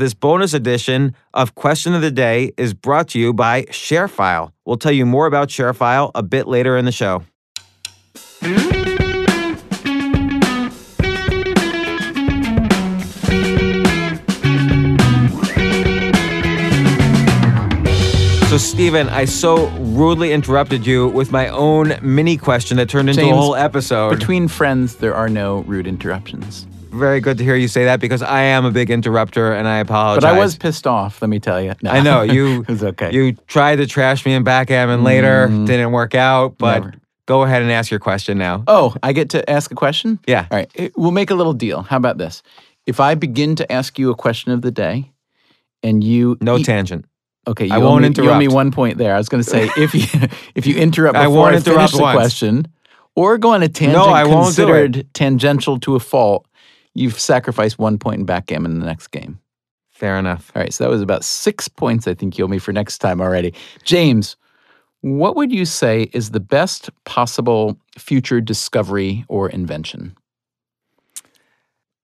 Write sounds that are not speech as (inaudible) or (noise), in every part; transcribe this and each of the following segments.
this bonus edition of Question of the Day is brought to you by ShareFile. We'll tell you more about ShareFile a bit later in the show. So, Stephen, I so rudely interrupted you with my own mini question that turned into a whole episode. Between friends, there are no rude interruptions. Very good to hear you say that because I am a big interrupter and I apologize. But I was pissed off, let me tell you. No. I know (laughs) you. it was okay. You tried to trash me in backgammon later, mm-hmm. didn't work out, but Never. go ahead and ask your question now. oh, I get to ask a question? Yeah. All right. Eh, we'll make a little deal. How about this? If I begin to ask you a question of the day and you. No tangent. Okay, you I won't me, You owe me one point there. I was going to say if you (laughs) if you interrupt I before won't I, interrupt finish the once. question, or go on a tangent no, I won't do it. considered tangential to a fault, you've sacrificed one point in backgammon in the next game. Fair enough. All right, so that was about six points. I think you owe me for next time already, James. What would you say is the best possible future discovery or invention?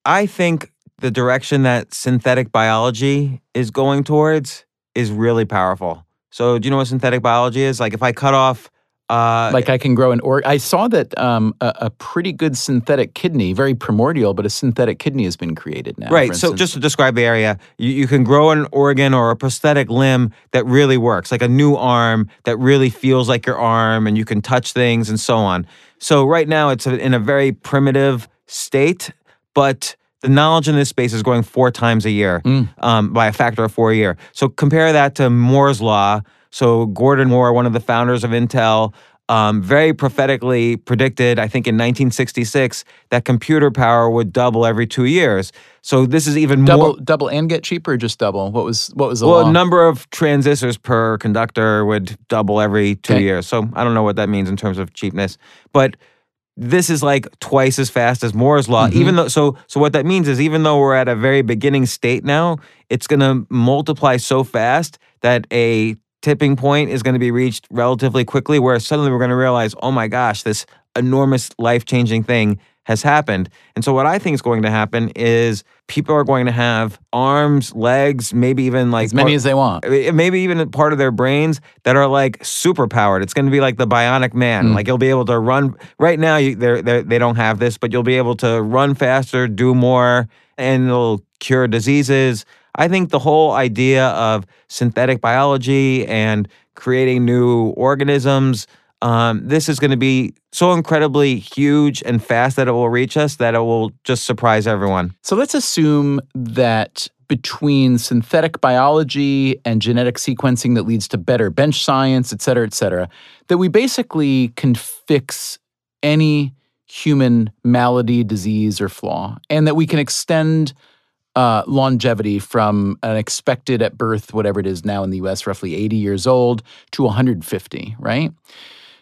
I think the direction that synthetic biology is going towards is really powerful. So, do you know what synthetic biology is? Like, if I cut off, uh, Like I can grow an or I saw that um, a, a pretty good synthetic kidney, very primordial, but a synthetic kidney has been created now. Right. So just to describe the area, you, you can grow an organ or a prosthetic limb that really works, like a new arm that really feels like your arm and you can touch things and so on. So right now it's in a very primitive state, but the knowledge in this space is growing four times a year um, by a factor of four a year. So compare that to Moore's Law. So Gordon Moore, one of the founders of Intel, um, very prophetically predicted, I think in 1966, that computer power would double every two years. So this is even double more. double and get cheaper, or just double? What was what was the Well, law? number of transistors per conductor would double every two Okay. years. So I don't know what that means in terms of cheapness, but this is like twice as fast as Moore's law. Mm-hmm. Even though, so so what that means is even though we're at a very beginning state now, it's going to multiply so fast that a tipping point is going to be reached relatively quickly. Where suddenly we're going to realize, oh my gosh, this enormous life changing thing has happened. And so what I think is going to happen is people are going to have arms, legs, maybe even like as many part- as they want. uh, maybe even part of their brains that are like super powered. It's going to be like the bionic man. Like you'll be able to run. Right now, you, they're, they're, they don't have this, but you'll be able to run faster, do more, and it'll cure diseases. I think the whole idea of synthetic biology and creating new organisms. Um, this is going to be so incredibly huge and fast that it will reach us that it will just surprise everyone. So let's assume that between synthetic biology and genetic sequencing that leads to better bench science, et cetera, et cetera, that we basically can fix any human malady, disease, or flaw, and that we can extend uh, longevity from an expected at birth, whatever it is now in the US, roughly 80 years old, to 150, right?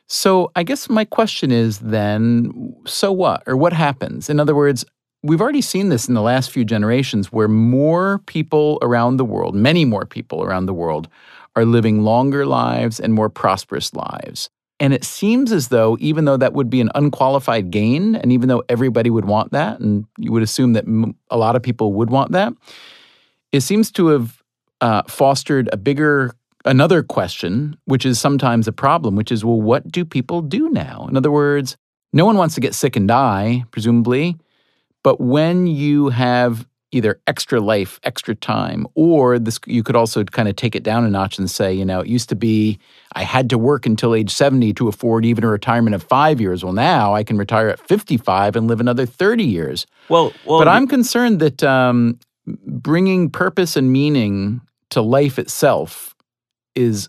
So I guess my question is then, so what? Or what happens? In other words, we've already seen this in the last few generations where more people around the world, many more people around the world, are living longer lives and more prosperous lives. And it seems as though, even though that would be an unqualified gain, and even though everybody would want that, and you would assume that a lot of people would want that, it seems to have uh, fostered a bigger another question, which is sometimes a problem, which is, well, what do people do now? In other words, no one wants to get sick and die, presumably, but when you have either extra life, extra time, or this, you could also kind of take it down a notch and say, you know, it used to be I had to work until age 70 to afford even a retirement of five years. Well, now I can retire at 55 and live another 30 years. Well, well, But I'm concerned that um, bringing purpose and meaning to life itself is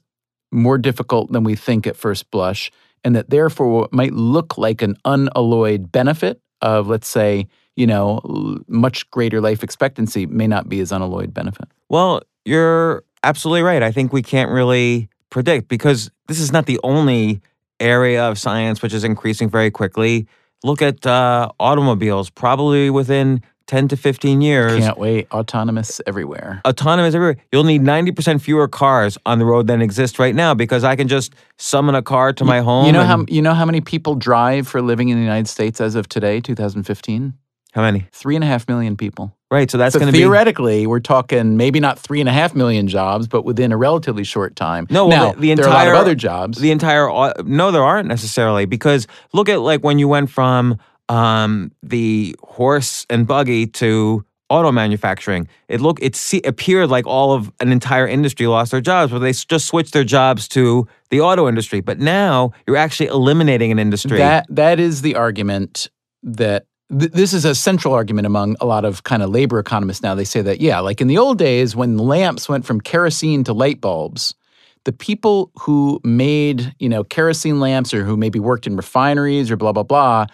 more difficult than we think at first blush, and that therefore what might look like an unalloyed benefit of, let's say, you know, much greater life expectancy may not be as unalloyed benefit. Well, you're absolutely right. I think we can't really predict because this is not the only area of science which is increasing very quickly. Look at uh, automobiles, probably within 10 to 15 years. Can't wait. Autonomous everywhere. Autonomous everywhere. You'll need 90% fewer cars on the road than exist right now because I can just summon a car to my home. You know how you know how many people drive for living in the United States as of today, 2015? How many? Three and a half million people. Right. So that's So going to be theoretically, we're talking maybe not three and a half million jobs, but within a relatively short time. No, well, now, the- the there are a lot of entire- other jobs. the entire. No, there aren't necessarily because look at like when you went from um, the horse and buggy to auto manufacturing. It look it se- appeared like all of an entire industry lost their jobs, but they just switched their jobs to the auto industry. But now you're actually eliminating an industry. That that is the argument that th- this is a central argument among a lot of kind of labor economists now. They say that yeah, like in the old days when lamps went from kerosene to light bulbs, the people who made you know kerosene lamps or who maybe worked in refineries or blah blah blah.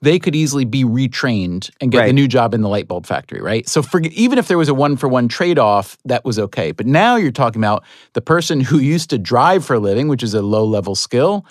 They could easily be retrained and get the new job in the light bulb factory, right? So, for, even if there was a one for one trade off, that was okay. But now you're talking about the person who used to drive for a living, which is a low level skill,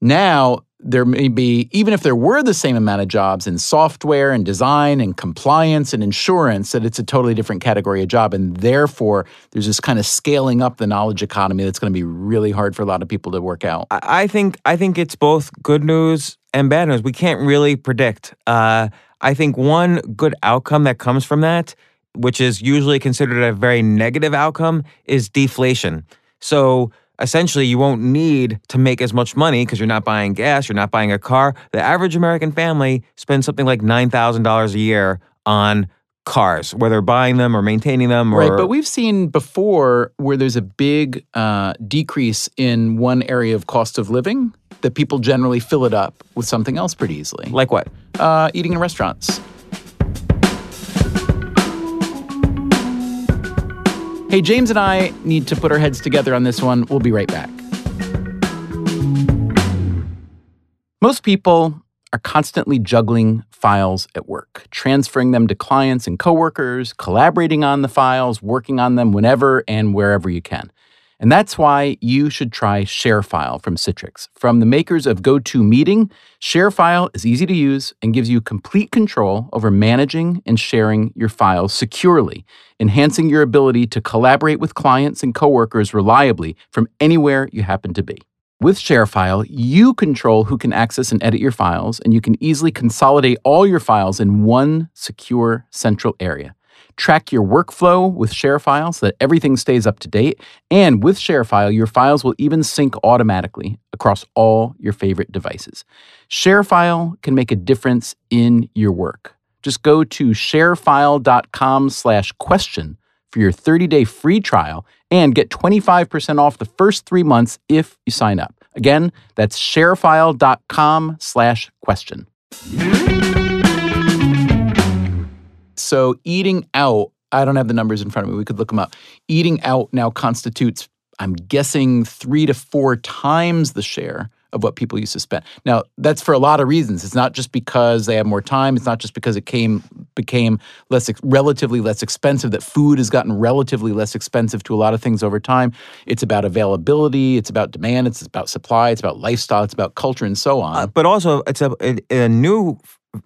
now, there may be, even if there were the same amount of jobs in software and design and compliance and insurance, that it's a totally different category of job. And therefore, there's this kind of scaling up the knowledge economy that's going to be really hard for a lot of people to work out. I think I think it's both good news and bad news. We can't really predict. Uh, I think one good outcome that comes from that, which is usually considered a very negative outcome, is deflation. So essentially, you won't need to make as much money because you're not buying gas, you're not buying a car. The average American family spends something like nine thousand dollars a year on cars, whether buying them or maintaining them. Or Right, but we've seen before where there's a big uh, decrease in one area of cost of living that people generally fill it up with something else pretty easily. like what? uh, eating in restaurants. Hey, James and I need to put our heads together on this one. We'll be right back. Most people are constantly juggling files at work, transferring them to clients and coworkers, collaborating on the files, working on them whenever and wherever you can. And that's why you should try ShareFile from Citrix. From the makers of GoToMeeting, ShareFile is easy to use and gives you complete control over managing and sharing your files securely, enhancing your ability to collaborate with clients and coworkers reliably from anywhere you happen to be. With ShareFile, you control who can access and edit your files, and you can easily consolidate all your files in one secure central area. Track your workflow with ShareFile so that everything stays up to date. And with ShareFile, your files will even sync automatically across all your favorite devices. ShareFile can make a difference in your work. Just go to sharefile.com slash question for your 30-day free trial and get 25% off the first three months if you sign up. Again, that's sharefile.com slash question. So eating out, I don't have the numbers in front of me. We could look them up. Eating out now constitutes, I'm guessing, three to four times the share of what people used to spend. Now, that's for a lot of reasons. It's not just because they have more time. It's not just because it came became less relatively less expensive. That food has gotten relatively less expensive to a lot of things over time. It's about availability. It's about demand. It's about supply. It's about lifestyle. It's about culture and so on. Uh, but also, it's a, a, a new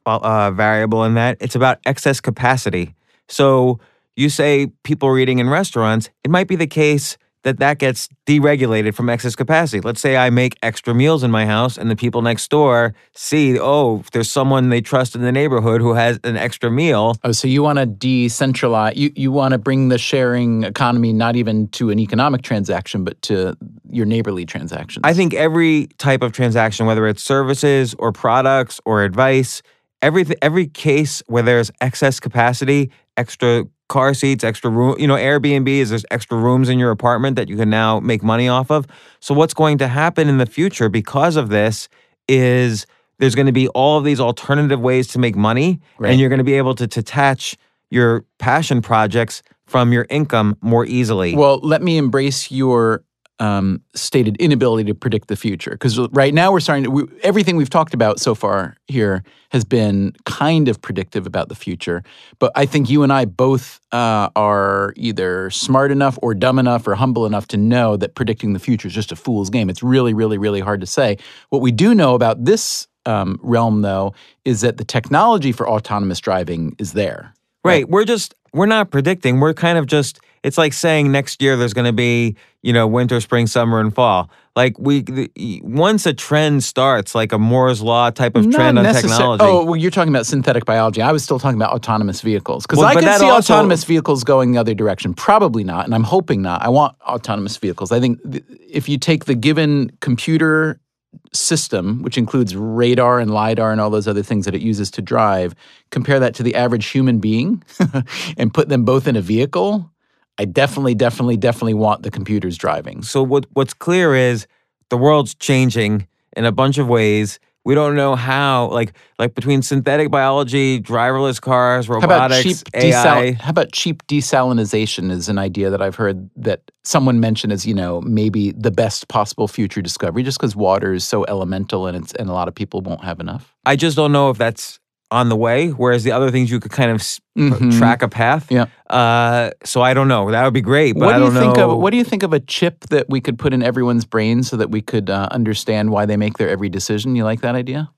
uh, variable in that it's about excess capacity. So you say people are eating in restaurants, it might be the case that that gets deregulated from excess capacity. Let's say I make extra meals in my house and the people next door see, oh, there's someone they trust in the neighborhood who has an extra meal. Oh, so you want to decentralize? You you want to bring the sharing economy not even to an economic transaction, but to your neighborly transactions. I think every type of transaction, whether it's services or products or advice, every every case where there's excess capacity, extra car seats, extra room, you know, Airbnb is there's extra rooms in your apartment that you can now make money off of. So what's going to happen in the future because of this is there's going to be all of these alternative ways to make money Right. and you're going to be able to detach your passion projects from your income more easily. Well, let me embrace your um, stated inability to predict the future, because right now we're starting to. We, everything we've talked about so far here has been kind of predictive about the future. But I think you and I both uh, are either smart enough or dumb enough or humble enough to know that predicting the future is just a fool's game. It's really, really, really hard to say. What we do know about this um, realm, though, is that the technology for autonomous driving is there. Right. We're just we're not predicting. We're kind of just it's like saying next year there's going to be, you know, winter, spring, summer and fall. Like we the, once a trend starts, like a Moore's law type of trend on necessar- technology. Oh, well, you're talking about synthetic biology. I was still talking about autonomous vehicles because Well, I can see also- autonomous vehicles going the other direction. Probably not, and I'm hoping not. I want autonomous vehicles. I think th- if you take the given computer system, which includes radar and lidar and all those other things that it uses to drive, compare that to the average human being, (laughs) and put them both in a vehicle. I definitely, definitely, definitely want the computers driving. So what what's clear is the world's changing in a bunch of ways. We don't know how, like like between synthetic biology, driverless cars, How about robotics, cheap AI. desal- How about cheap desalinization is an idea that I've heard that someone mentioned as you know maybe the best possible future discovery, just because water is so elemental and it's and a lot of people won't have enough. I just don't know if that's on the way. Whereas the other things you could kind of Mhm. track a path. Yeah. Uh, so I don't know. That would be great, but what I do you think know. of what do you think of a chip that we could put in everyone's brain so that we could uh, understand why they make their every decision? You like that idea?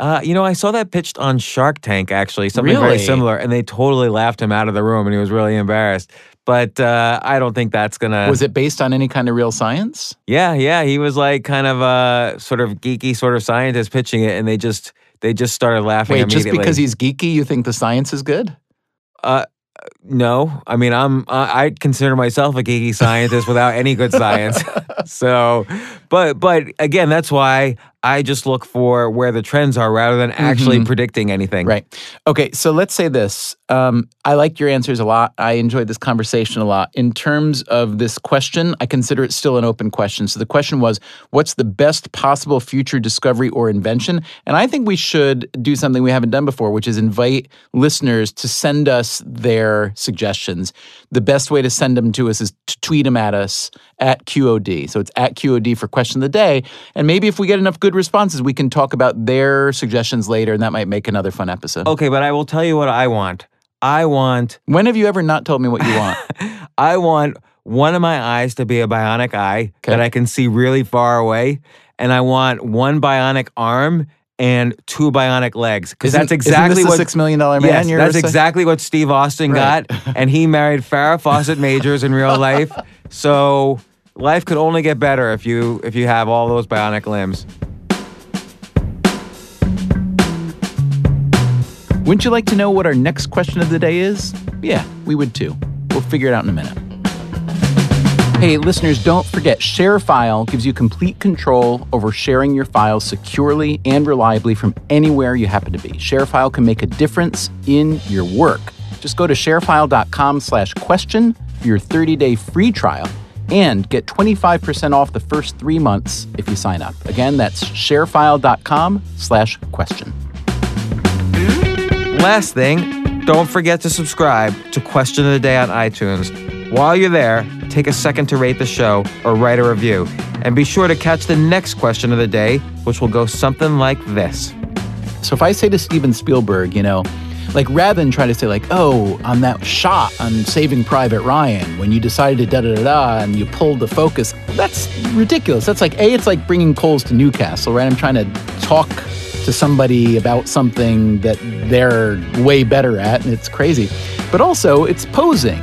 Uh, you know, I saw that pitched on Shark Tank actually, something Really? very similar, and they totally laughed him out of the room, and he was really embarrassed. But uh, I don't think that's gonna. Was it based on any kind of real science? Yeah, yeah. He was like kind of a sort of geeky sort of scientist pitching it, and they just they just started laughing Wait, just because he's geeky, you think the science is good? Uh, no, I mean I'm I I consider myself a geeky scientist without any good science. (laughs) (laughs) so, but but again, that's why I just look for where the trends are rather than actually predicting anything. Right. Okay. So let's say this. Um, I liked your answers a lot. I enjoyed this conversation a lot. In terms of this question, I consider it still an open question. So the question was, what's the best possible future discovery or invention? And I think we should do something we haven't done before, which is invite listeners to send us their suggestions. The best way to send them to us is to tweet them at us at QOD. So it's at QOD for question of the day. And maybe if we get enough good responses, we can talk about their suggestions later, and that might make another fun episode. Okay, but I will tell you what I want. I want When have you ever not told me what you want? (laughs) I want one of my eyes to be a bionic eye Okay. that I can see really far away, and I want one bionic arm and two bionic legs because that's exactly what six million dollar man. Yes, that's exactly what Steve Austin Right. got, (laughs) and he married Farrah Fawcett Majors in real life. (laughs) So life could only get better if you if you have all those bionic limbs. Wouldn't you like to know what our next question of the day is? Yeah, we would too. We'll figure it out in a minute. Hey, listeners, don't forget ShareFile gives you complete control over sharing your files securely and reliably from anywhere you happen to be. ShareFile can make a difference in your work. Just go to sharefile.com slash question for your 30-day free trial and get 25% off the first three months if you sign up. Again, that's sharefile.com slash question. Last thing, don't forget to subscribe to Question of the Day on iTunes. While you're there, take a second to rate the show or write a review. And be sure to catch the next question of the day, which will go something like this. So if I say to Steven Spielberg, you know, like rather than try to say like, oh, on that shot on Saving Private Ryan, when you decided to da da da da and you pulled the focus, that's ridiculous. That's like a, it's like bringing coals to Newcastle, right? I'm trying to talk to somebody about something that they're way better at, and it's crazy. But also, it's posing.